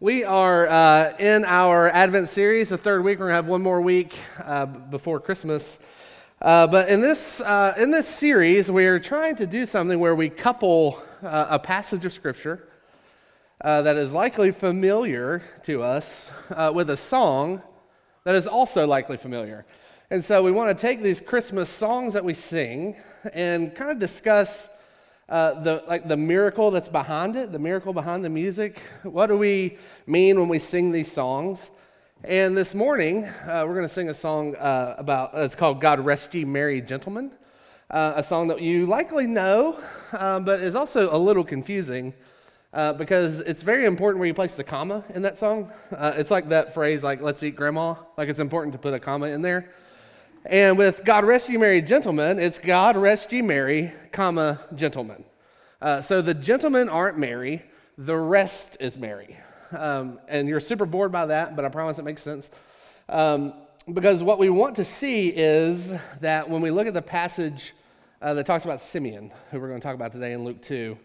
We are uh, in our Advent series, the third week. We're going to have one more week uh, before Christmas. Uh, but in this, uh, in this series, we're trying to do something where we couple uh, a passage of Scripture uh, that is likely familiar to us with a song that is also likely familiar. And so we want to take these Christmas songs that we sing and kind of discuss uh, the, like the miracle that's behind it, the miracle behind the music. What do we mean when we sing these songs? And this morning, uh, we're going to sing a song uh, about, it's called God Rest Ye Merry Gentlemen, uh, a song that you likely know, um, but is also a little confusing. Uh, because it's very important where you place the comma in that song. it's like that phrase, like "Let's eat grandma." Like it's important to put a comma in there. And with God rest ye merry gentlemen, it's God rest ye merry, comma, gentlemen. Uh, so the gentlemen aren't merry, the rest is merry. Um, and you're super bored by that, but I promise it makes sense. Um, because what we want to see is that when we look at the passage uh, that talks about Simeon, who we're going to talk about today in Luke 2,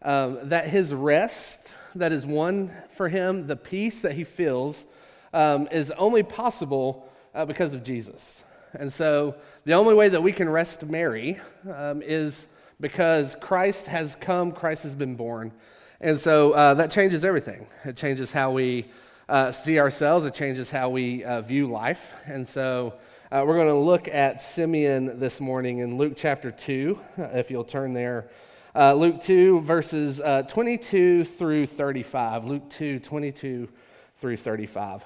um, that his rest that is won for him, the peace that he feels, um, is only possible uh, because of Jesus. And so the only way that we can rest merry um, is because Christ has come, Christ has been born. And so uh, that changes everything. It changes how we uh, see ourselves, it changes how we uh, view life. And so uh, we're going to look at Simeon this morning in Luke chapter 2, uh, if you'll turn there. Uh, Luke 2, verses 22 through 35. Luke 2, 22 through 35.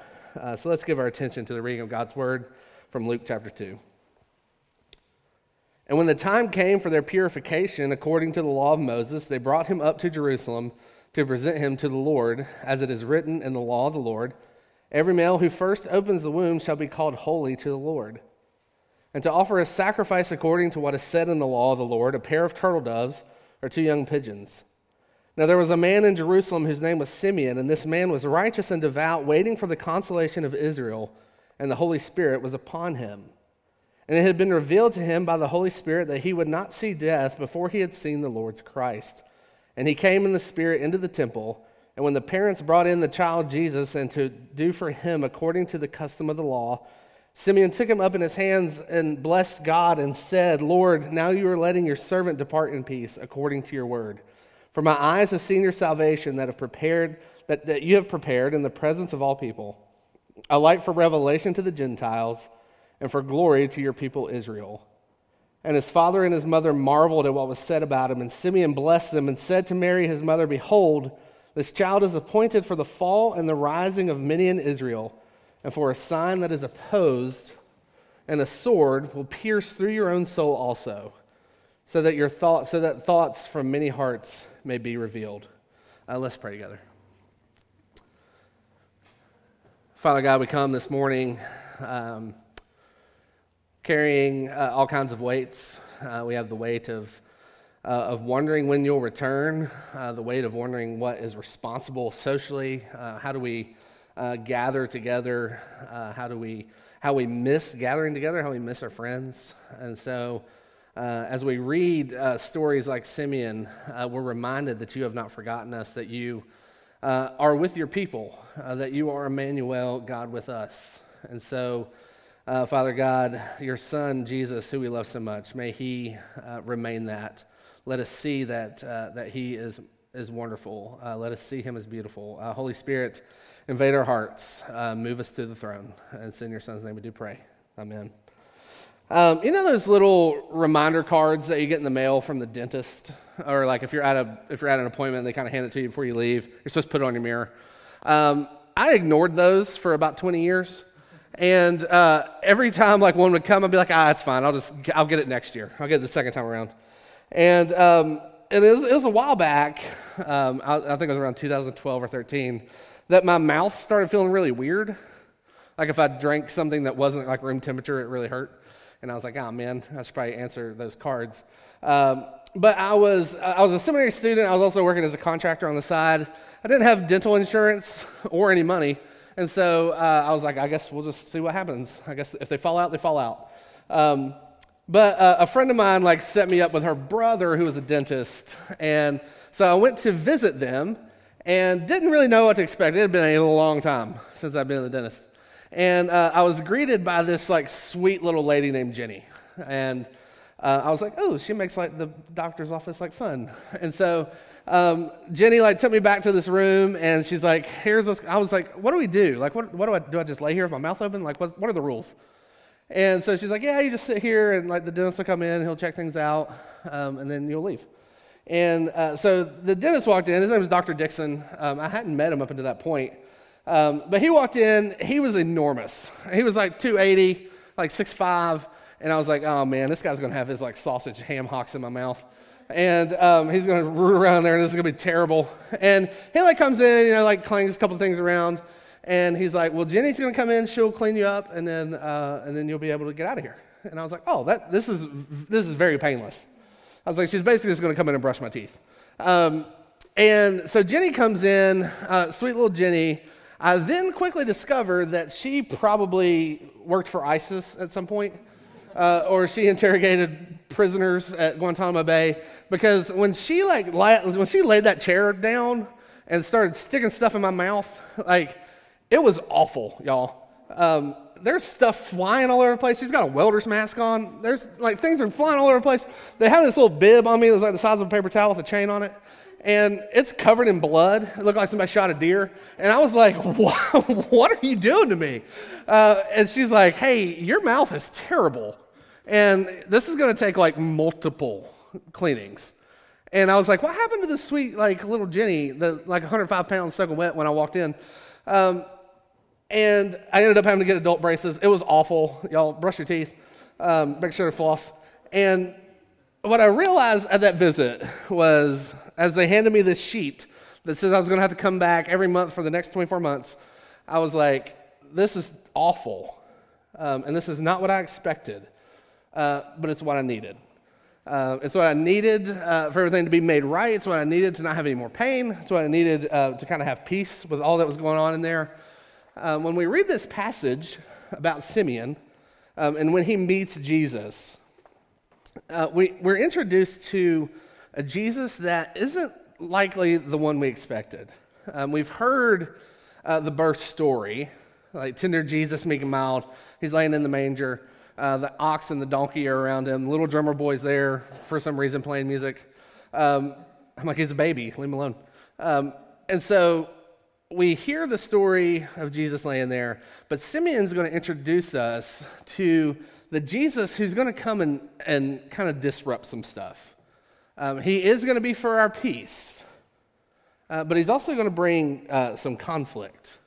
so let's give our attention to the reading of God's word from Luke chapter 2. And when the time came for their purification according to the law of Moses, they brought him up to Jerusalem to present him to the Lord, as it is written in the law of the Lord Every male who first opens the womb shall be called holy to the Lord. And to offer a sacrifice according to what is said in the law of the Lord, a pair of turtle doves or two young pigeons. Now there was a man in Jerusalem whose name was Simeon, and this man was righteous and devout, waiting for the consolation of Israel and the Holy Spirit was upon him. And it had been revealed to him by the Holy Spirit that he would not see death before he had seen the Lord's Christ. And he came in the Spirit into the temple. And when the parents brought in the child Jesus and to do for him according to the custom of the law, Simeon took him up in his hands and blessed God and said, Lord, now you are letting your servant depart in peace according to your word. For my eyes have seen your salvation that have prepared that, that you have prepared in the presence of all people a light for revelation to the Gentiles, and for glory to your people Israel. And his father and his mother marveled at what was said about him. And Simeon blessed them and said to Mary, his mother, Behold, this child is appointed for the fall and the rising of many in Israel, and for a sign that is opposed, and a sword will pierce through your own soul also, so that your thoughts, so that thoughts from many hearts may be revealed. Uh, let's pray together. Father God, we come this morning um, carrying uh, all kinds of weights. Uh, we have the weight of, uh, of wondering when you'll return, uh, the weight of wondering what is responsible socially. Uh, how do we uh, gather together? how do we how we miss gathering together? How we miss our friends? And so, as we read stories like Simeon, we're reminded that you have not forgotten us. That you uh, are with your people, uh, that you are Emmanuel, God with us. And so, uh, Father God, your Son, Jesus, who we love so much, may he uh, remain that. Let us see that, uh, that he is, is wonderful. Uh, let us see him as beautiful. Holy Spirit, invade our hearts, move us to the throne. And it's in your Son's name we do pray. Amen. Um, you know those little reminder cards that you get in the mail from the dentist, or like if you're at a if you're at an appointment, they kind of hand it to you before you leave. You're supposed to put it on your mirror. Um, I ignored those for about 20 years, and uh, every time like one would come, I'd be like, ah, it's fine. I'll just I'll get it next year. I'll get it the second time around. And um, it was, it was, a while back. Um, I, I think it was around 2012 or 13 that my mouth started feeling really weird. Like if I drank something that wasn't like room temperature, it really hurt. And I was like, oh man, I should probably answer those cards. Um, but I was, I was a seminary student. I was also working as a contractor on the side. I didn't have dental insurance or any money. And so uh, I was like, I guess we'll just see what happens. I guess if they fall out, they fall out. Um, but uh, a friend of mine like set me up with her brother who was a dentist. And so I went to visit them. and didn't really know what to expect. It had been a long time since I'd been in the dentist. And uh, I was greeted by this like sweet little lady named Jenny. And uh, I was like, oh, she makes like the doctor's office like fun. And so um, Jenny like took me back to this room and she's like, here's what's, I was like, what do we do? Like, what, what do I, do I just lay here with my mouth open? Like, what, what are the rules? And so she's like, yeah, you just sit here and like the dentist will come in, he'll check things out, um, and then you'll leave. And uh, so the dentist walked in. His name was Dr. Dixon. Um, I hadn't met him up until that point. Um, but he walked in. He was enormous. He was like 280, like 6'5. And I was like, oh man, this guy's to have his like sausage ham hocks in my mouth. And um, he's to root around there and this is to be terrible. And he like comes in, you know, like clangs a couple things around. And he's like, well, Jenny's to come in. She'll clean you up and then, uh, and then you'll be able to get out of here. And I was like, oh, that, this, is, this is very painless. I was like, she's basically just to come in and brush my teeth. Um, and so Jenny comes in, uh, sweet little Jenny. I then quickly discover that she probably worked for ISIS at some point, uh, or she interrogated prisoners at Guantanamo Bay. Because when she like when she laid that chair down and started sticking stuff in my mouth, like it was awful, y'all. Um, there's stuff flying all over the place. She's got a welder's mask on. There's like things are flying all over the place. They have this little bib on me that's like the size of a paper towel with a chain on it. And it's covered in blood. It looked like somebody shot a deer. And I was like, what, are you doing to me? Uh, and she's like, hey, your mouth is terrible. And this is going to take like multiple cleanings. And I was like, what happened to the sweet, like little Jenny, the like 105 pounds soaking wet when I walked in? Um, and I ended up having to get adult braces. It was awful. Y'all brush your teeth, um, make sure to floss. And what I realized at that visit was as they handed me this sheet that says I was going to have to come back every month for the next 24 months, I was like, this is awful. Um, and this is not what I expected, uh, but it's what I needed. Uh, it's what I needed uh, for everything to be made right. It's what I needed to not have any more pain. It's what I needed uh, to kind of have peace with all that was going on in there. Um, when we read this passage about Simeon um, and when he meets Jesus, uh, we, we're introduced to a Jesus that isn't likely the one we expected. Um, we've heard uh, the birth story, like tender Jesus, meek and mild. He's laying in the manger. Uh, the ox and the donkey are around him. Little drummer boy's there for some reason playing music. Um, I'm like, he's a baby, leave him alone. Um, and so we hear the story of Jesus laying there, but Simeon's going to introduce us to the Jesus who's going to come and, and kind of disrupt some stuff. Um, he is going to be for our peace, uh, but he's also going to bring uh, some conflict.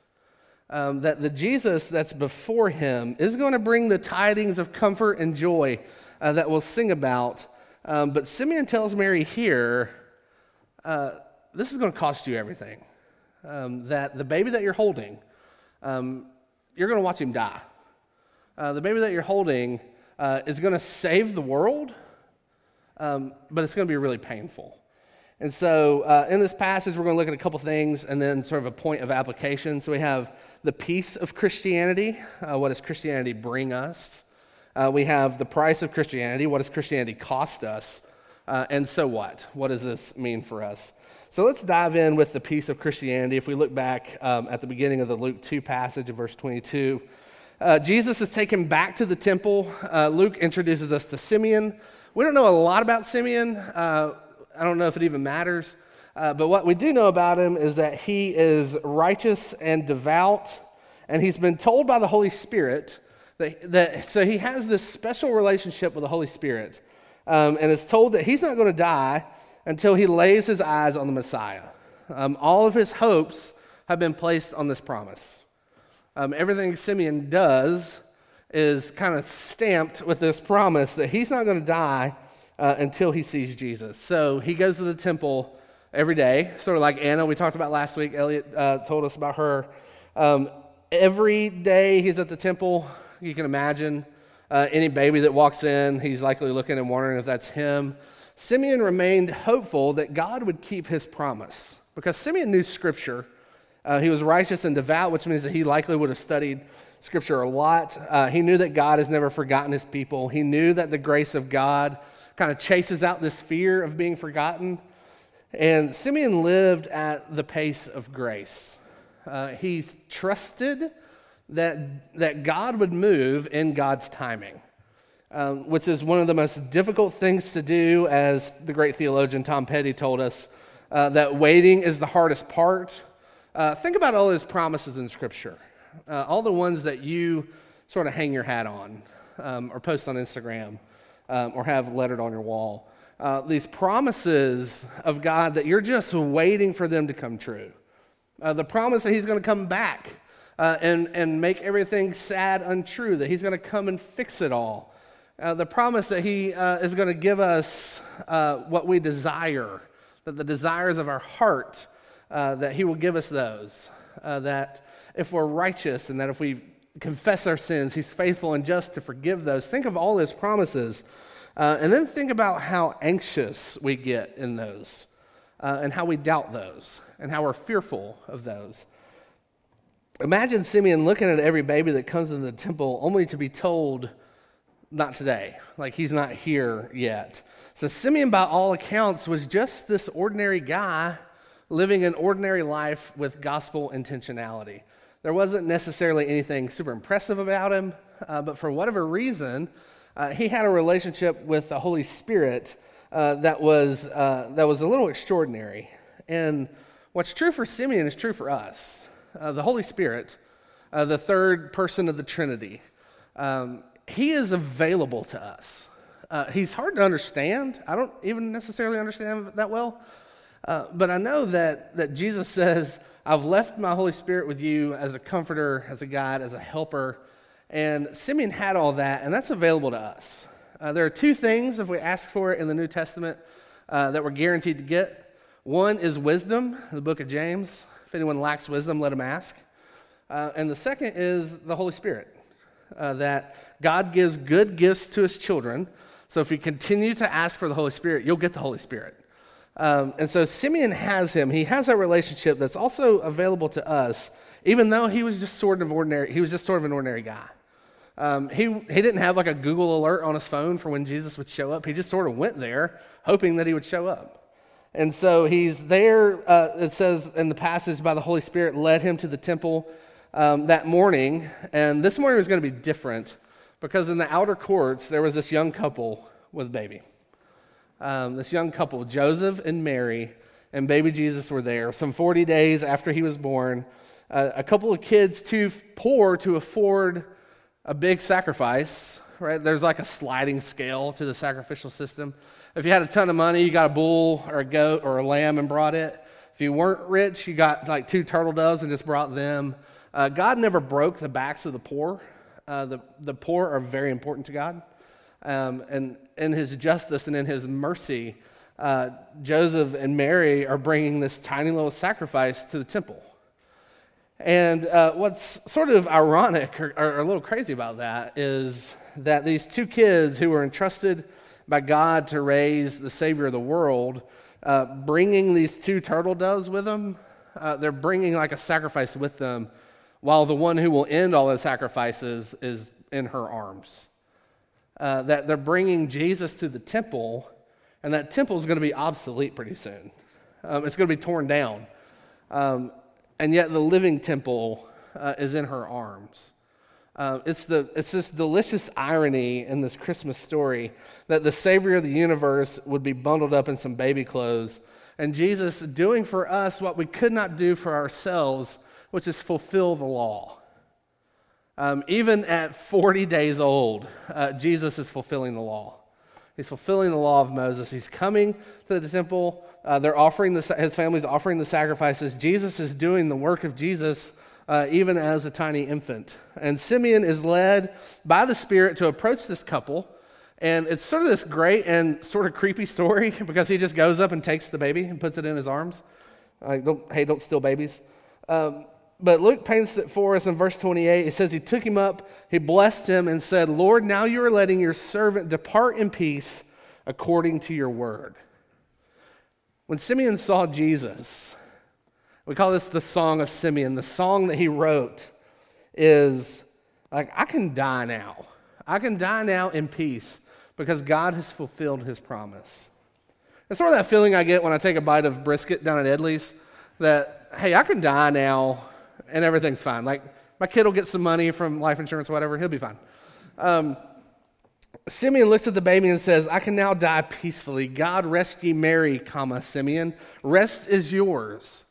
Um, that the Jesus that's before him is going to bring the tidings of comfort and joy uh, that we'll sing about. Um, but Simeon tells Mary here, uh, this is going to cost you everything um, that the baby that you're holding, um, you're going to watch him die. Uh, the baby that you're holding uh, is going to save the world, um, but it's going to be really painful. And so, uh, in this passage, we're going to look at a couple things and then sort of a point of application. So, we have the peace of Christianity. Uh, what does Christianity bring us? Uh, we have the price of Christianity. What does Christianity cost us? Uh, and so what? What does this mean for us? So let's dive in with the peace of Christianity. If we look back um, at the beginning of the Luke 2 passage in verse 22, uh, Jesus is taken back to the temple. Uh, Luke introduces us to Simeon. We don't know a lot about Simeon. Uh, I don't know if it even matters. Uh, but what we do know about him is that he is righteous and devout, and he's been told by the Holy Spirit that, that so he has this special relationship with the Holy Spirit, um, and is told that he's not going to die until he lays his eyes on the Messiah. Um, all of his hopes have been placed on this promise. Um, everything Simeon does is kind of stamped with this promise that he's not going to die uh, until he sees Jesus. So he goes to the temple every day, sort of like Anna we talked about last week. Elliot uh, told us about her. Um, every day he's at the temple, you can imagine uh, any baby that walks in, he's likely looking and wondering if that's him. Simeon remained hopeful that God would keep his promise because Simeon knew Scripture. Uh, he was righteous and devout, which means that he likely would have studied Scripture a lot. Uh, he knew that God has never forgotten his people. He knew that the grace of God kind of chases out this fear of being forgotten. And Simeon lived at the pace of grace. Uh, he trusted that, that God would move in God's timing, um, which is one of the most difficult things to do, as the great theologian Tom Petty told us, uh, that waiting is the hardest part. Uh, think about all his promises in Scripture, uh, all the ones that you sort of hang your hat on um, or post on Instagram um, or have lettered on your wall uh, these promises of God that you're just waiting for them to come true. Uh, the promise that He's going to come back uh, and, and make everything sad untrue, that He's going to come and fix it all. Uh, the promise that He is going to give us what we desire, that the desires of our heart, that He will give us those. that if we're righteous and that if we confess our sins, He's faithful and just to forgive those. Think of all His promises. Uh, and then think about how anxious we get in those, uh, and how we doubt those, and how we're fearful of those. Imagine Simeon looking at every baby that comes into the temple only to be told, not today, like he's not here yet. So, Simeon, by all accounts, was just this ordinary guy living an ordinary life with gospel intentionality. There wasn't necessarily anything super impressive about him, uh, but for whatever reason, uh, he had a relationship with the Holy Spirit uh, that, was, uh, that was a little extraordinary. And what's true for Simeon is true for us. Uh, the Holy Spirit, uh, the third person of the Trinity, um, he is available to us. He's hard to understand. I don't even necessarily understand that well. But I know that, that Jesus says, I've left my Holy Spirit with you as a comforter, as a guide, as a helper. And Simeon had all that, and that's available to us. Uh, there are two things, if we ask for it in the New Testament, uh, that we're guaranteed to get. One is wisdom, the book of James. If anyone lacks wisdom, let him ask. Uh, and the second is the Holy Spirit, uh, that God gives good gifts to his children. So if you continue to ask for the Holy Spirit, you'll get the Holy Spirit. Um, and so Simeon has him. He has a relationship that's also available to us, even though he was just sort of ordinary. He was just sort of an ordinary guy. Um, he, he didn't have like a Google alert on his phone for when Jesus would show up. He just sort of went there hoping that he would show up. And so he's there, uh, it says in the passage, by the Holy Spirit led him to the temple um, that morning. And this morning was going to be different because in the outer courts, there was this young couple with a baby. Um, this young couple, Joseph and Mary, and baby Jesus were there. Some 40 days after he was born, uh, a couple of kids too poor to afford a big sacrifice, right? There's like a sliding scale to the sacrificial system. If you had a ton of money, you got a bull or a goat or a lamb and brought it. If you weren't rich, you got like two turtle doves and just brought them. Uh, God never broke the backs of the poor. Uh, the, the poor are very important to God. Um, and in his justice and in his mercy, uh, Joseph and Mary are bringing this tiny little sacrifice to the temple. And uh, what's sort of ironic or, or, a little crazy about that is that these two kids who were entrusted by God to raise the Savior of the world, uh, bringing these two turtle doves with them, uh, they're bringing like a sacrifice with them, while the one who will end all the sacrifices is in her arms. Uh, that they're bringing Jesus to the temple, and that temple is going to be obsolete pretty soon. Um, it's going to be torn down. Um, and yet the living temple uh, is in her arms. Uh, it's, the, it's this delicious irony in this Christmas story that the Savior of the universe would be bundled up in some baby clothes, and Jesus doing for us what we could not do for ourselves, which is fulfill the law. Um, even at 40 days old, uh, Jesus is fulfilling the law. He's fulfilling the law of Moses. He's coming to the temple. Uh, they're offering the, his family's offering the sacrifices. Jesus is doing the work of Jesus uh, even as a tiny infant. And Simeon is led by the Spirit to approach this couple. And it's sort of this great and sort of creepy story because he just goes up and takes the baby and puts it in his arms. Like, don't, hey, don't steal babies. Um, but Luke paints it for us in verse 28. It says, He took him up, he blessed him, and said, Lord, now you are letting your servant depart in peace according to your word. When Simeon saw Jesus, we call this the Song of Simeon. The song that he wrote is like, I can die now. I can die now in peace because God has fulfilled his promise. It's sort of that feeling I get when I take a bite of brisket down at Edley's that, hey, I can die now and everything's fine. Like, my kid will get some money from life insurance, whatever, he'll be fine. Um, Simeon looks at the baby and says, I can now die peacefully. God rest ye merry, comma, Simeon. Rest is yours.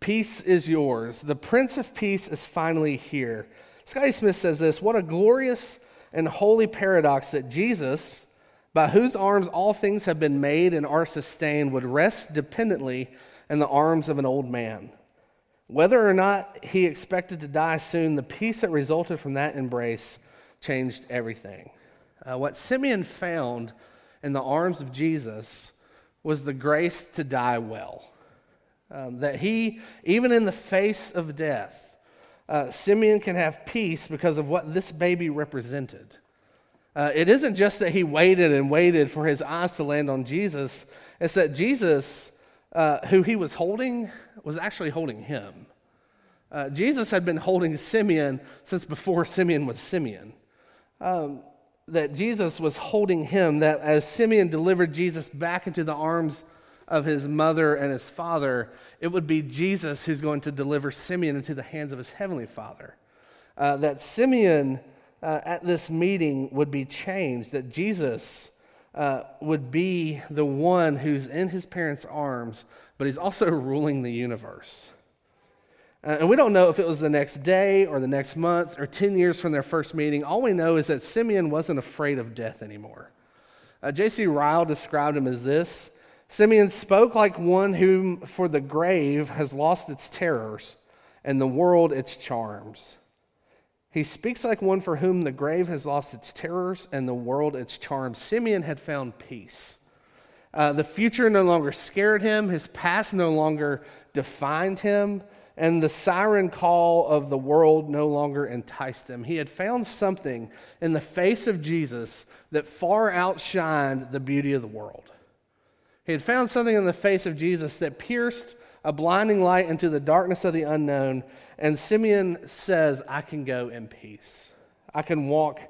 Peace is yours. The Prince of Peace is finally here. Scotty Smith says this What a glorious and holy paradox that Jesus, by whose arms all things have been made and are sustained, would rest dependently in the arms of an old man. Whether or not he expected to die soon, the peace that resulted from that embrace changed everything. Uh, what Simeon found in the arms of Jesus was the grace to die well. Um, that he, even in the face of death, uh, Simeon can have peace because of what this baby represented. Uh, it isn't just that he waited and waited for his eyes to land on Jesus, it's that Jesus, uh, who he was holding, was actually holding him. Uh, Jesus had been holding Simeon since before Simeon was Simeon. Um, that Jesus was holding him, that as Simeon delivered Jesus back into the arms of his mother and his father, it would be Jesus who's going to deliver Simeon into the hands of his heavenly father. Uh, that Simeon uh, at this meeting would be changed, that Jesus uh, would be the one who's in his parents' arms, but he's also ruling the universe. Uh, and we don't know if it was the next day or the next month or 10 years from their first meeting. All we know is that Simeon wasn't afraid of death anymore. Uh, J.C. Ryle described him as this Simeon spoke like one whom, for the grave, has lost its terrors and the world its charms. He speaks like one for whom the grave has lost its terrors and the world its charms. Simeon had found peace. Uh, the future no longer scared him, his past no longer defined him and the siren call of the world no longer enticed him. He had found something in the face of Jesus that far outshined the beauty of the world. He had found something in the face of Jesus that pierced a blinding light into the darkness of the unknown. And Simeon says, I can go in peace. I can walk,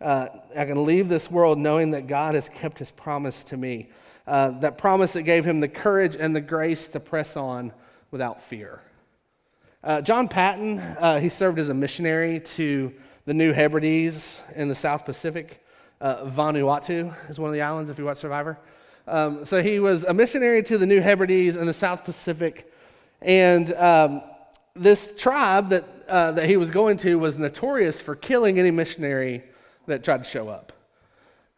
uh, I can leave this world knowing that God has kept his promise to me. Uh, that promise that gave him the courage and the grace to press on without fear. Uh, John Paton, uh, he served as a missionary to the New Hebrides in the South Pacific. Uh, Vanuatu is one of the islands if you watch Survivor. Um, so he was a missionary to the New Hebrides in the South Pacific. And um, this tribe that, uh, that he was going to was notorious for killing any missionary that tried to show up.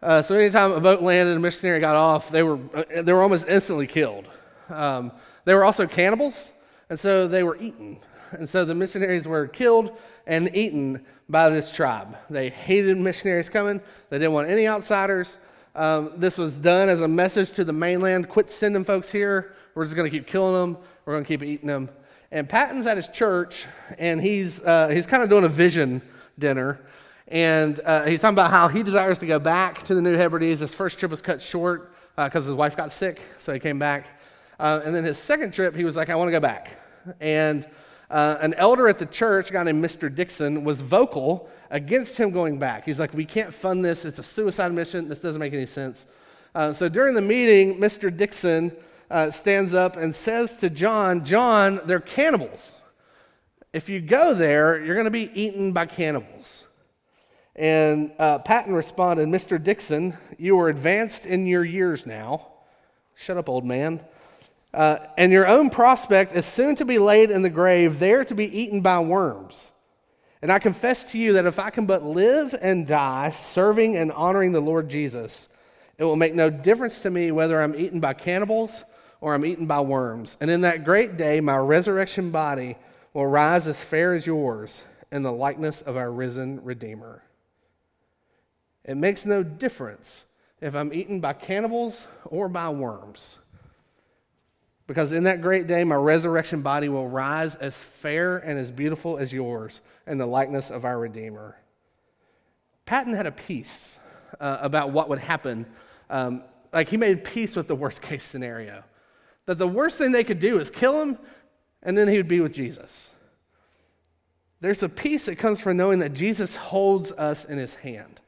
Uh, so anytime a boat landed, a missionary got off, they were, uh, they were almost instantly killed. Um, they were also cannibals, and so they were eaten. And so the missionaries were killed and eaten by this tribe. They hated missionaries coming, they didn't want any outsiders. Um, this was done as a message to the mainland quit sending folks here. We're just going to keep killing them, we're going to keep eating them. And Paton's at his church, and he's, uh, he's kind of doing a vision dinner. And uh, he's talking about how he desires to go back to the New Hebrides. His first trip was cut short because uh, his wife got sick, so he came back. Uh, and then his second trip, he was like, I want to go back. And uh, an elder at the church, a guy named Mr. Dickson, was vocal against him going back. He's like, We can't fund this. It's a suicide mission. This doesn't make any sense. Uh, so during the meeting, Mr. Dickson uh, stands up and says to John, John, they're cannibals. If you go there, you're going to be eaten by cannibals. And uh, Paton responded, Mr. Dickson, you are advanced in your years now. Shut up, old man. Uh, and your own prospect is soon to be laid in the grave, there to be eaten by worms. And I confess to you that if I can but live and die serving and honoring the Lord Jesus, it will make no difference to me whether I'm eaten by cannibals or I'm eaten by worms. And in that great day, my resurrection body will rise as fair as yours in the likeness of our risen Redeemer. It makes no difference if I'm eaten by cannibals or by worms. Because in that great day, my resurrection body will rise as fair and as beautiful as yours in the likeness of our Redeemer. Paton had a peace uh, about what would happen. Um, like he made peace with the worst case scenario. That the worst thing they could do is kill him, and then he would be with Jesus. There's a peace that comes from knowing that Jesus holds us in his hand.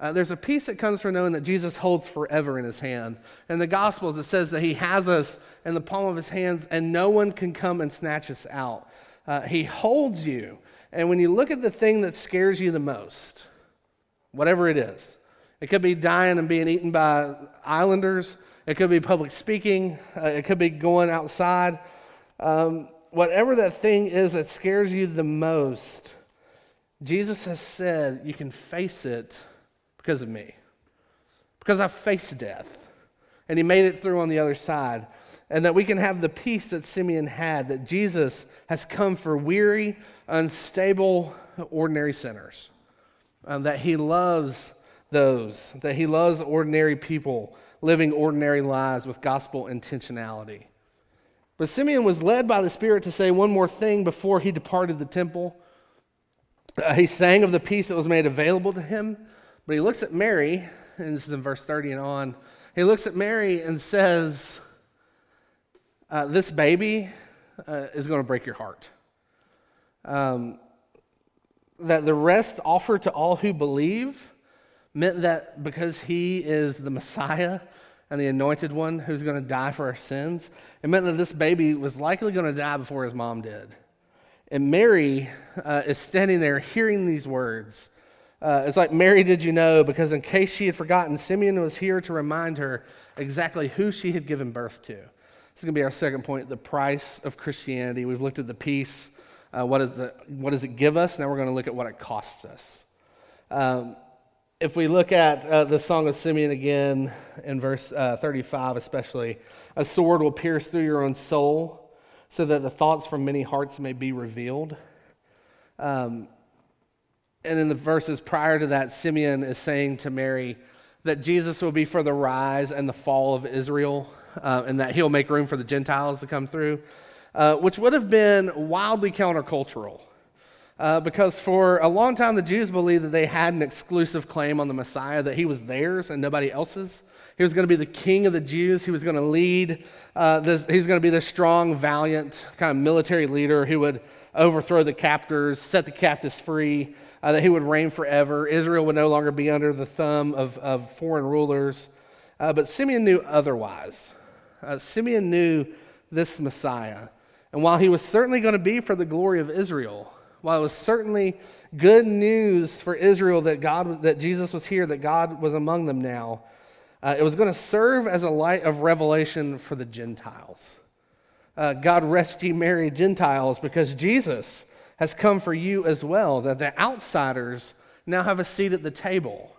Uh, there's a peace that comes from knowing that Jesus holds forever in his hand. In the Gospels, it says that he has us in the palm of his hands and no one can come and snatch us out. Uh, he holds you. And when you look at the thing that scares you the most, whatever it is, it could be dying and being eaten by islanders, it could be public speaking, uh, it could be going outside. Um, whatever that thing is that scares you the most, Jesus has said you can face it because of me. Because I faced death. And he made it through on the other side. And that we can have the peace that Simeon had, that Jesus has come for weary, unstable, ordinary sinners. Um, that he loves those, that he loves ordinary people living ordinary lives with gospel intentionality. But Simeon was led by the Spirit to say one more thing before he departed the temple. Uh, he sang of the peace that was made available to him, but he looks at Mary, and this is in verse 30 and on. He looks at Mary and says, uh, This baby uh, is going to break your heart. Um, that the rest offered to all who believe meant that because he is the Messiah and the anointed one who's going to die for our sins, it meant that this baby was likely going to die before his mom did. And Mary uh, is standing there hearing these words uh, it's like, Mary, did you know? Because in case she had forgotten, Simeon was here to remind her exactly who she had given birth to. This is going to be our second point the price of Christianity. We've looked at the peace. Uh, what, is the, what does it give us? Now we're going to look at what it costs us. Um, if we look at uh, the Song of Simeon again in verse uh, 35, especially, a sword will pierce through your own soul so that the thoughts from many hearts may be revealed. Um, and in the verses prior to that, Simeon is saying to Mary that Jesus will be for the rise and the fall of Israel, uh, and that he'll make room for the Gentiles to come through, uh, which would have been wildly countercultural. Uh, because for a long time, the Jews believed that they had an exclusive claim on the Messiah, that he was theirs and nobody else's. He was going to be the king of the Jews. He was going to lead, uh, this, he's going to be the strong, valiant kind of military leader who would overthrow the captors, set the captives free, uh, that he would reign forever. Israel would no longer be under the thumb of, of foreign rulers. Uh, but Simeon knew otherwise. Uh, Simeon knew this Messiah. And while he was certainly going to be for the glory of Israel, while it was certainly good news for Israel that, God, that Jesus was here, that God was among them now, uh, it was going to serve as a light of revelation for the Gentiles. Uh, God rescue Mary Gentiles because Jesus has come for you as well, that the outsiders now have a seat at the table.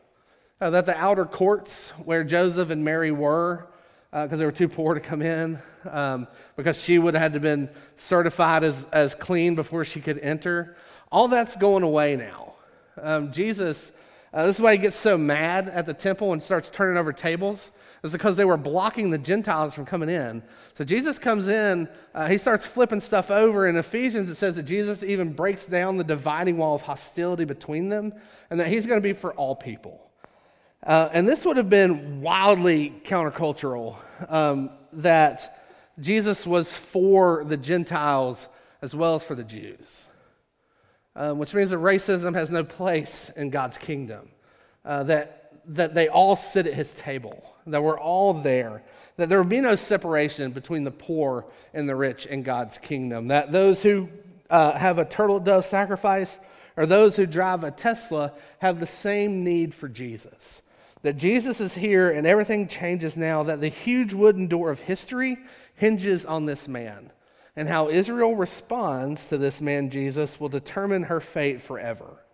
Uh, that the outer courts where Joseph and Mary were, because uh, they were too poor to come in, um, because she would have had to been certified as, as clean before she could enter, all that's going away now. Um, Jesus, uh, this is why he gets so mad at the temple and starts turning over tables is because they were blocking the Gentiles from coming in. So Jesus comes in, uh, he starts flipping stuff over. In Ephesians, it says that Jesus even breaks down the dividing wall of hostility between them and that he's going to be for all people. Uh, and this would have been wildly countercultural um, that Jesus was for the Gentiles as well as for the Jews, um, which means that racism has no place in God's kingdom. Uh, that that they all sit at his table, that we're all there, that there will be no separation between the poor and the rich in God's kingdom, that those who uh, have a turtle dove sacrifice or those who drive a Tesla have the same need for Jesus. That Jesus is here and everything changes now, that the huge wooden door of history hinges on this man. And how Israel responds to this man, Jesus, will determine her fate forever.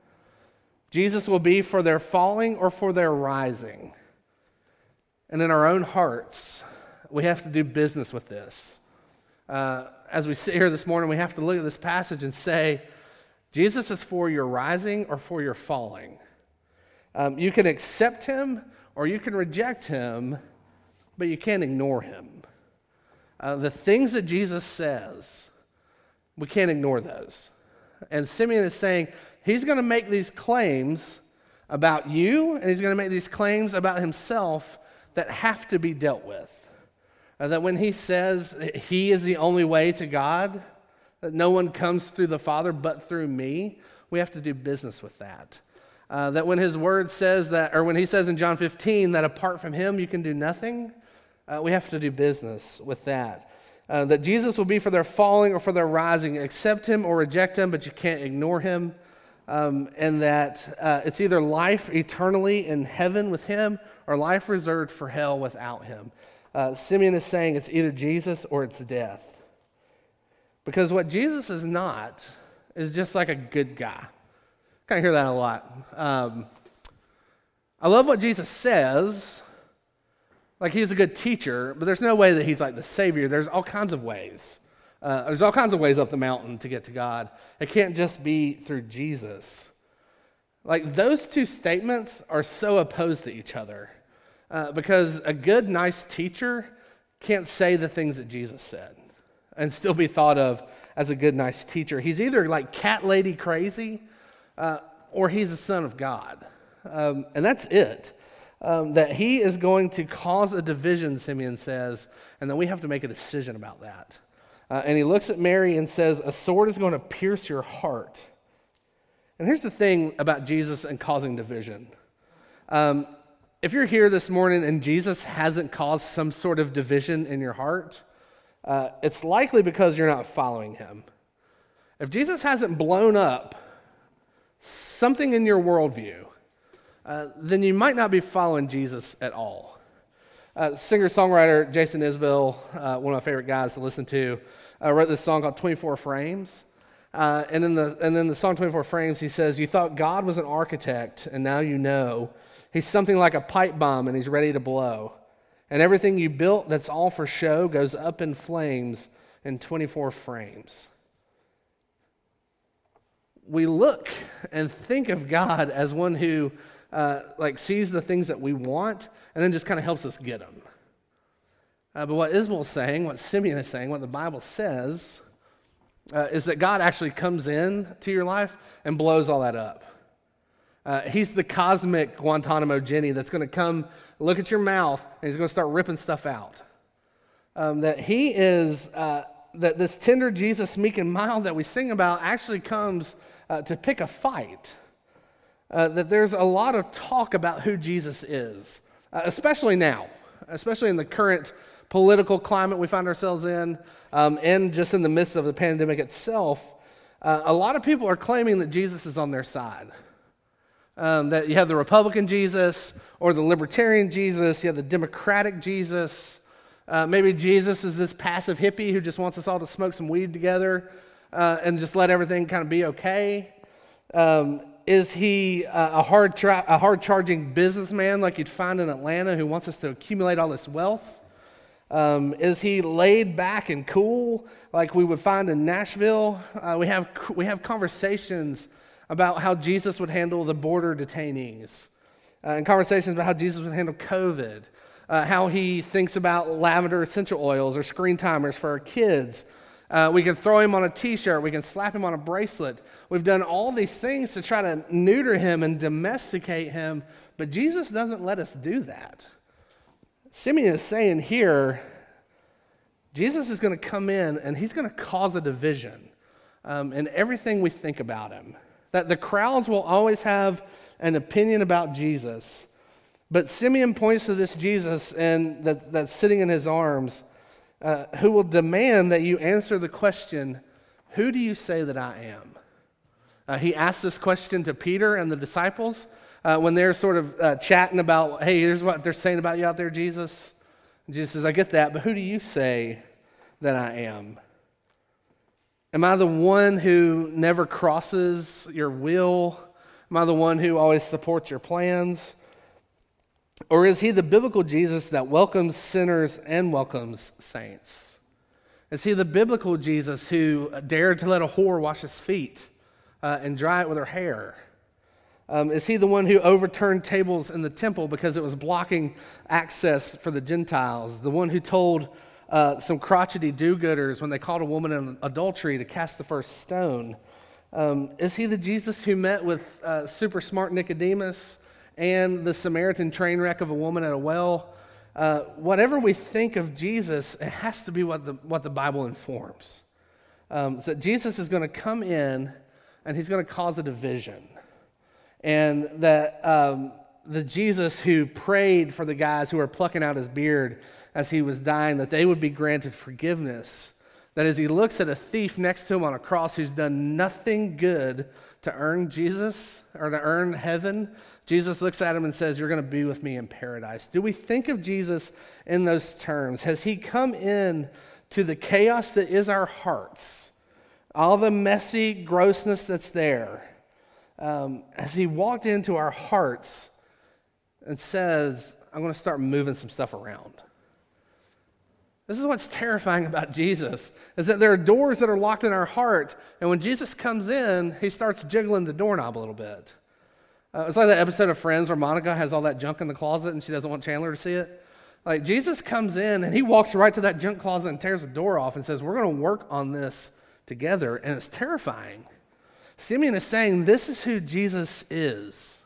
Jesus will be for their falling or for their rising. And in our own hearts, we have to do business with this. Uh, as we sit here this morning, we have to look at this passage and say, Jesus is for your rising or for your falling. Um, you can accept him or you can reject him, but you can't ignore him. Uh, the things that Jesus says, we can't ignore those. And Simeon is saying, He's going to make these claims about you, and he's going to make these claims about himself that have to be dealt with. Uh, that when he says he is the only way to God, that no one comes through the Father but through me, we have to do business with that. Uh, that when his word says that, or when he says in John 15 that apart from him you can do nothing, uh, we have to do business with that. Uh, that Jesus will be for their falling or for their rising. Accept him or reject him, but you can't ignore him. Um, and that uh, it's either life eternally in heaven with him or life reserved for hell without him. Uh, Simeon is saying it's either Jesus or it's death. Because what Jesus is not is just like a good guy. Kind of hear that a lot. Um, I love what Jesus says, like he's a good teacher, but there's no way that he's like the Savior. There's all kinds of ways. Uh, there's all kinds of ways up the mountain to get to God. It can't just be through Jesus. Like those two statements are so opposed to each other uh, because a good, nice teacher can't say the things that Jesus said and still be thought of as a good, nice teacher. He's either like cat lady crazy uh, or he's a son of God. Um, and that's it. Um, that he is going to cause a division, Simeon says, and then we have to make a decision about that. Uh, and he looks at Mary and says, A sword is going to pierce your heart. And here's the thing about Jesus and causing division. Um, if you're here this morning and Jesus hasn't caused some sort of division in your heart, uh, it's likely because you're not following him. If Jesus hasn't blown up something in your worldview, uh, then you might not be following Jesus at all. Uh, Singer songwriter Jason Isbell, uh, one of my favorite guys to listen to, uh, wrote this song called 24 Frames. And, in the, and then the song 24 Frames, he says, You thought God was an architect, and now you know he's something like a pipe bomb and he's ready to blow. And everything you built that's all for show goes up in flames in 24 frames. We look and think of God as one who uh, like sees the things that we want and then just kind of helps us get them. Uh, but what is saying, what Simeon is saying, what the Bible says, uh, is that God actually comes in to your life and blows all that up. Uh, he's the cosmic Guantanamo Jenny that's going to come look at your mouth and he's going to start ripping stuff out. Um, that he is, uh, that this tender Jesus, meek and mild that we sing about actually comes uh, to pick a fight. Uh, that there's a lot of talk about who Jesus is, uh, especially now, especially in the current political climate we find ourselves in, um, and just in the midst of the pandemic itself. Uh, a lot of people are claiming that Jesus is on their side. Um, that you have the Republican Jesus or the Libertarian Jesus, you have the Democratic Jesus. Uh, maybe Jesus is this passive hippie who just wants us all to smoke some weed together uh, and just let everything kind of be okay. Um, is he uh, a hard, tra- a hard charging businessman like you'd find in Atlanta who wants us to accumulate all this wealth? Um, is he laid back and cool like we would find in Nashville? Uh, we, have, we have conversations about how Jesus would handle the border detainees, uh, and conversations about how Jesus would handle COVID, uh, how he thinks about lavender essential oils or screen timers for our kids. Uh, we can throw him on a t shirt, we can slap him on a bracelet. We've done all these things to try to neuter him and domesticate him, but Jesus doesn't let us do that. Simeon is saying here, Jesus is going to come in and he's going to cause a division um, in everything we think about him. That the crowds will always have an opinion about Jesus. But Simeon points to this Jesus and that, that's sitting in his arms, uh, who will demand that you answer the question, Who do you say that I am? Uh, he asked this question to Peter and the disciples uh, when they're sort of uh, chatting about, Hey, here's what they're saying about you out there, Jesus. And Jesus says, I get that, but who do you say that I am? Am I the one who never crosses your will? Am I the one who always supports your plans? Or is he the biblical Jesus that welcomes sinners and welcomes saints? Is he the biblical Jesus who dared to let a whore wash his feet uh, and dry it with her hair? Um, is he the one who overturned tables in the temple because it was blocking access for the Gentiles? The one who told uh, some crotchety do gooders when they caught a woman in adultery to cast the first stone? Um, is he the Jesus who met with uh, super smart Nicodemus and the Samaritan train wreck of a woman at a well? Uh, whatever we think of Jesus, it has to be what the, what the Bible informs. Um, so that Jesus is going to come in and he's going to cause a division. and that um, the Jesus who prayed for the guys who were plucking out his beard as he was dying, that they would be granted forgiveness. That as he looks at a thief next to him on a cross who's done nothing good to earn Jesus or to earn heaven, Jesus looks at him and says, You're going to be with me in paradise. Do we think of Jesus in those terms? Has he come in to the chaos that is our hearts, all the messy grossness that's there? Um, has he walked into our hearts and says, I'm going to start moving some stuff around? This is what's terrifying about Jesus, is that there are doors that are locked in our heart, and when Jesus comes in, he starts jiggling the doorknob a little bit. Uh, it's like that episode of Friends where Monica has all that junk in the closet and she doesn't want Chandler to see it. Like Jesus comes in and he walks right to that junk closet and tears the door off and says, We're going to work on this together. And it's terrifying. Simeon is saying, This is who Jesus is.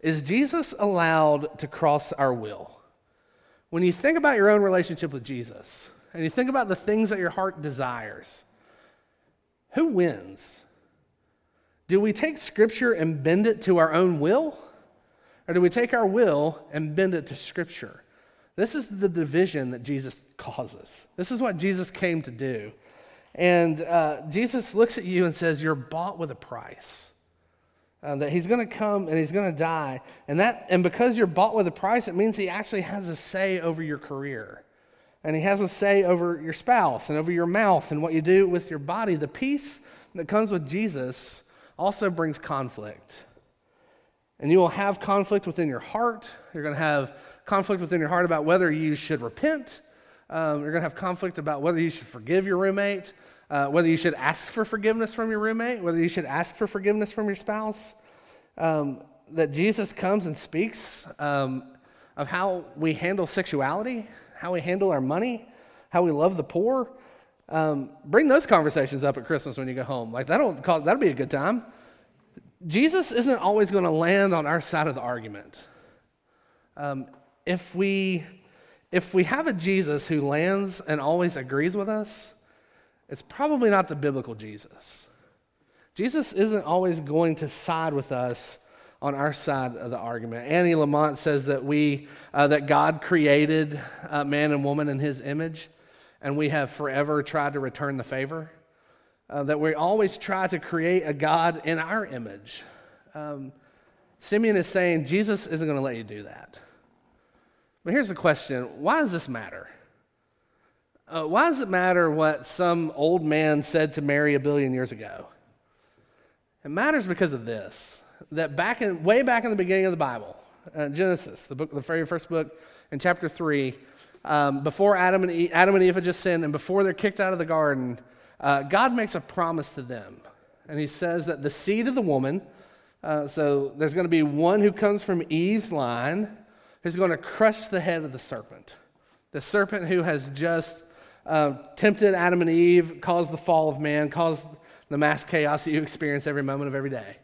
Is Jesus allowed to cross our will? When you think about your own relationship with Jesus and you think about the things that your heart desires, who wins? Do we take Scripture and bend it to our own will? Or do we take our will and bend it to Scripture? This is the division that Jesus causes. This is what Jesus came to do. And uh, Jesus looks at you and says, You're bought with a price. Uh, that he's going to come and he's going to die. And, that, and because you're bought with a price, it means he actually has a say over your career. And he has a say over your spouse and over your mouth and what you do with your body. The peace that comes with Jesus also brings conflict. And you will have conflict within your heart. You're going to have conflict within your heart about whether you should repent. Um, you're going to have conflict about whether you should forgive your roommate, uh, whether you should ask for forgiveness from your roommate, whether you should ask for forgiveness from your spouse. Um, that Jesus comes and speaks um, of how we handle sexuality, how we handle our money, how we love the poor. Um, bring those conversations up at Christmas when you go home. Like that'll that'll be a good time. Jesus isn't always going to land on our side of the argument. Um, if we if we have a Jesus who lands and always agrees with us, it's probably not the biblical Jesus. Jesus isn't always going to side with us on our side of the argument. Annie Lamott says that we uh, that God created uh, man and woman in His image, and we have forever tried to return the favor. Uh, that we always try to create a God in our image. Um, Simeon is saying Jesus isn't going to let you do that. But here's the question why does this matter? Uh, why does it matter what some old man said to Mary a billion years ago? It matters because of this that back in, way back in the beginning of the Bible, uh, Genesis, the book, the very first book, in chapter 3, um, before Adam and, Eve, Adam and Eve had just sinned and before they're kicked out of the garden, uh, God makes a promise to them. And he says that the seed of the woman, uh, so there's going to be one who comes from Eve's line, who's going to crush the head of the serpent. The serpent who has just uh, tempted Adam and Eve, caused the fall of man, caused the mass chaos that you experience every moment of every day.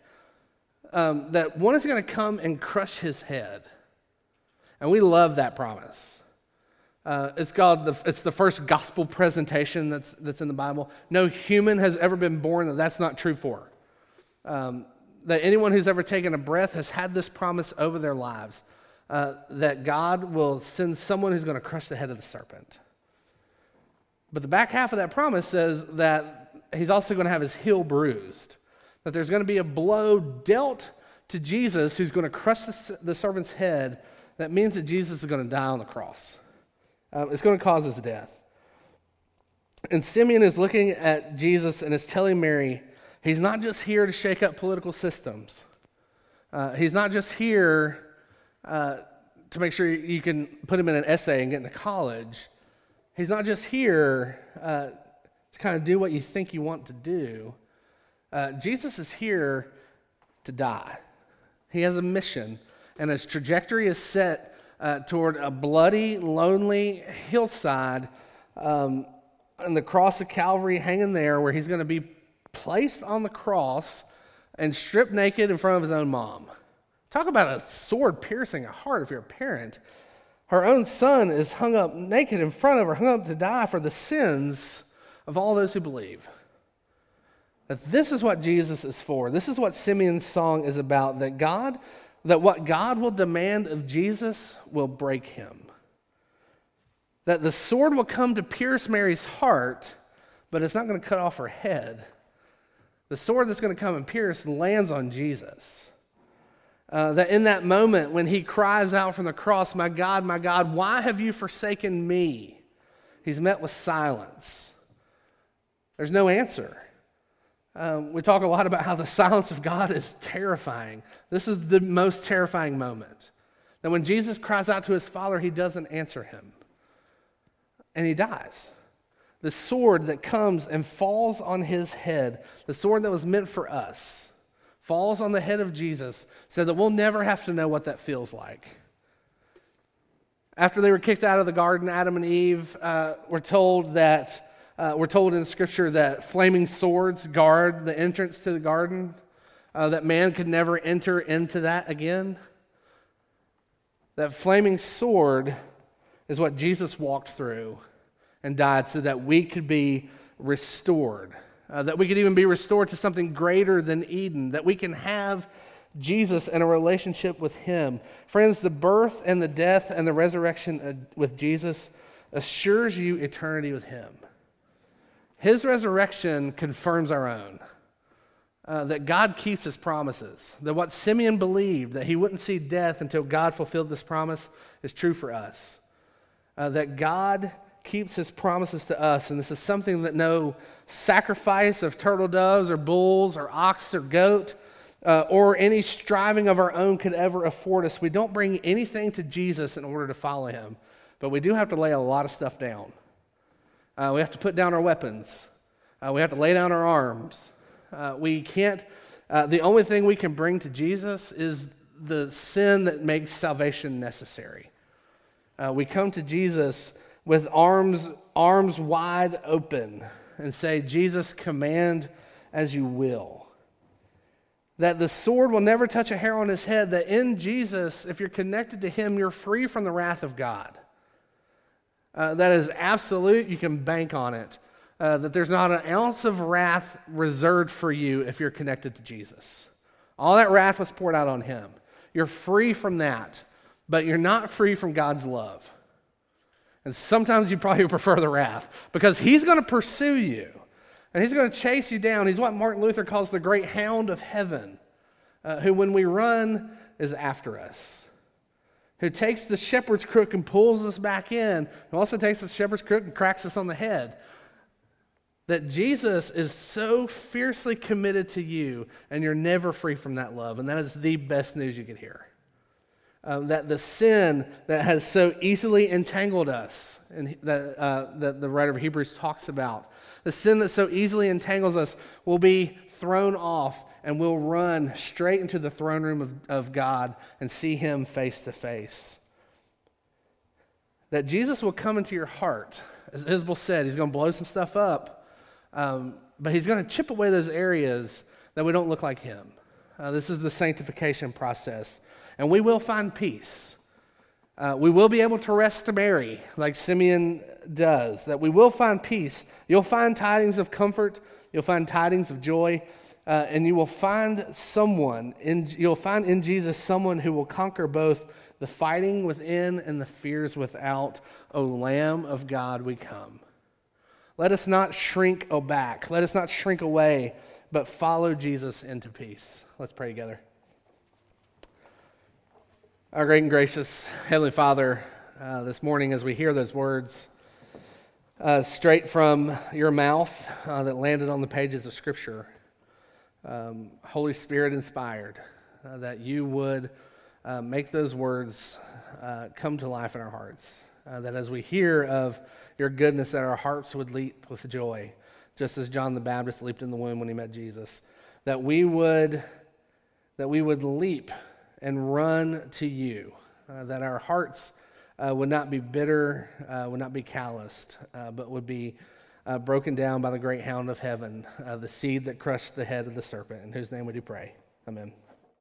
Um, that one is going to come and crush his head. And we love that promise. Uh, it's called the, it's the first gospel presentation that's, that's in the Bible. No human has ever been born that that's not true for. Um, that anyone who's ever taken a breath has had this promise over their lives uh, that God will send someone who's going to crush the head of the serpent. But the back half of that promise says that he's also going to have his heel bruised, that there's going to be a blow dealt to Jesus who's going to crush the, the serpent's head. That means that Jesus is going to die on the cross. Um, it's going to cause his death. And Simeon is looking at Jesus and is telling Mary, he's not just here to shake up political systems. Uh, he's not just here uh, to make sure you can put him in an essay and get into college. He's not just here uh, to kind of do what you think you want to do. Uh, Jesus is here to die. He has a mission, and his trajectory is set uh, toward a bloody, lonely hillside um, and the cross of Calvary hanging there, where he's going to be placed on the cross and stripped naked in front of his own mom. Talk about a sword piercing a heart if you're a parent. Her own son is hung up naked in front of her, hung up to die for the sins of all those who believe. that this is what Jesus is for. This is what Simeon's song is about that God, that what God will demand of Jesus will break him. That the sword will come to pierce Mary's heart, but it's not going to cut off her head. The sword that's going to come and pierce lands on Jesus. Uh, that in that moment when he cries out from the cross, My God, my God, why have you forsaken me? He's met with silence. There's no answer. Um, we talk a lot about how the silence of God is terrifying. This is the most terrifying moment. That when Jesus cries out to his Father, he doesn't answer him. And he dies. The sword that comes and falls on his head, the sword that was meant for us, falls on the head of Jesus so that we'll never have to know what that feels like. After they were kicked out of the garden, Adam and Eve uh, were told that uh, we're told in Scripture that flaming swords guard the entrance to the garden, uh, that man could never enter into that again. That flaming sword is what Jesus walked through and died so that we could be restored, uh, that we could even be restored to something greater than Eden, that we can have Jesus and a relationship with Him. Friends, the birth and the death and the resurrection uh, with Jesus assures you eternity with Him. His resurrection confirms our own. Uh, that God keeps his promises. That what Simeon believed, that he wouldn't see death until God fulfilled this promise, is true for us. Uh, that God keeps his promises to us, and this is something that no sacrifice of turtle doves or bulls or ox or goat uh, or any striving of our own could ever afford us. We don't bring anything to Jesus in order to follow him, but we do have to lay a lot of stuff down. Uh, we have to put down our weapons. Uh, we have to lay down our arms. Uh, we can't, uh, the only thing we can bring to Jesus is the sin that makes salvation necessary. Uh, we come to Jesus with arms, arms wide open and say, Jesus, command as you will. That the sword will never touch a hair on his head, that in Jesus, if you're connected to him, you're free from the wrath of God. Uh, that is absolute. You can bank on it. Uh, that there's not an ounce of wrath reserved for you if you're connected to Jesus. All that wrath was poured out on him. You're free from that, but you're not free from God's love. And sometimes you probably prefer the wrath because he's going to pursue you and he's going to chase you down. He's what Martin Luther calls the great hound of heaven, uh, who, when we run, is after us who takes the shepherd's crook and pulls us back in, who also takes the shepherd's crook and cracks us on the head. That Jesus is so fiercely committed to you, and you're never free from that love. And that is the best news you could hear. Um, that the sin that has so easily entangled us, and that, uh, that the writer of Hebrews talks about, the sin that so easily entangles us will be thrown off and we'll run straight into the throne room of, of God and see Him face to face. That Jesus will come into your heart. As Isabel said, He's going to blow some stuff up, um, but He's going to chip away those areas that we don't look like Him. Uh, this is the sanctification process. And we will find peace. Uh, we will be able to rest to Mary, like Simeon does, that we will find peace. You'll find tidings of comfort, you'll find tidings of joy, uh, and you will find someone, in, you'll find in Jesus someone who will conquer both the fighting within and the fears without. O Lamb of God, we come. Let us not shrink back. Let us not shrink away, but follow Jesus into peace. Let's pray together. Our great and gracious Heavenly Father, uh, this morning as we hear those words uh, straight from your mouth uh, that landed on the pages of Scripture, um, Holy Spirit inspired, uh, that you would uh, make those words uh, come to life in our hearts. Uh, that as we hear of your goodness, that our hearts would leap with joy, just as John the Baptist leaped in the womb when he met Jesus. That we would, that we would leap and run to you. Uh, that our hearts uh, would not be bitter, would not be calloused, but would be uh, broken down by the great hound of heaven, uh, the seed that crushed the head of the serpent, in whose name we do pray. Amen.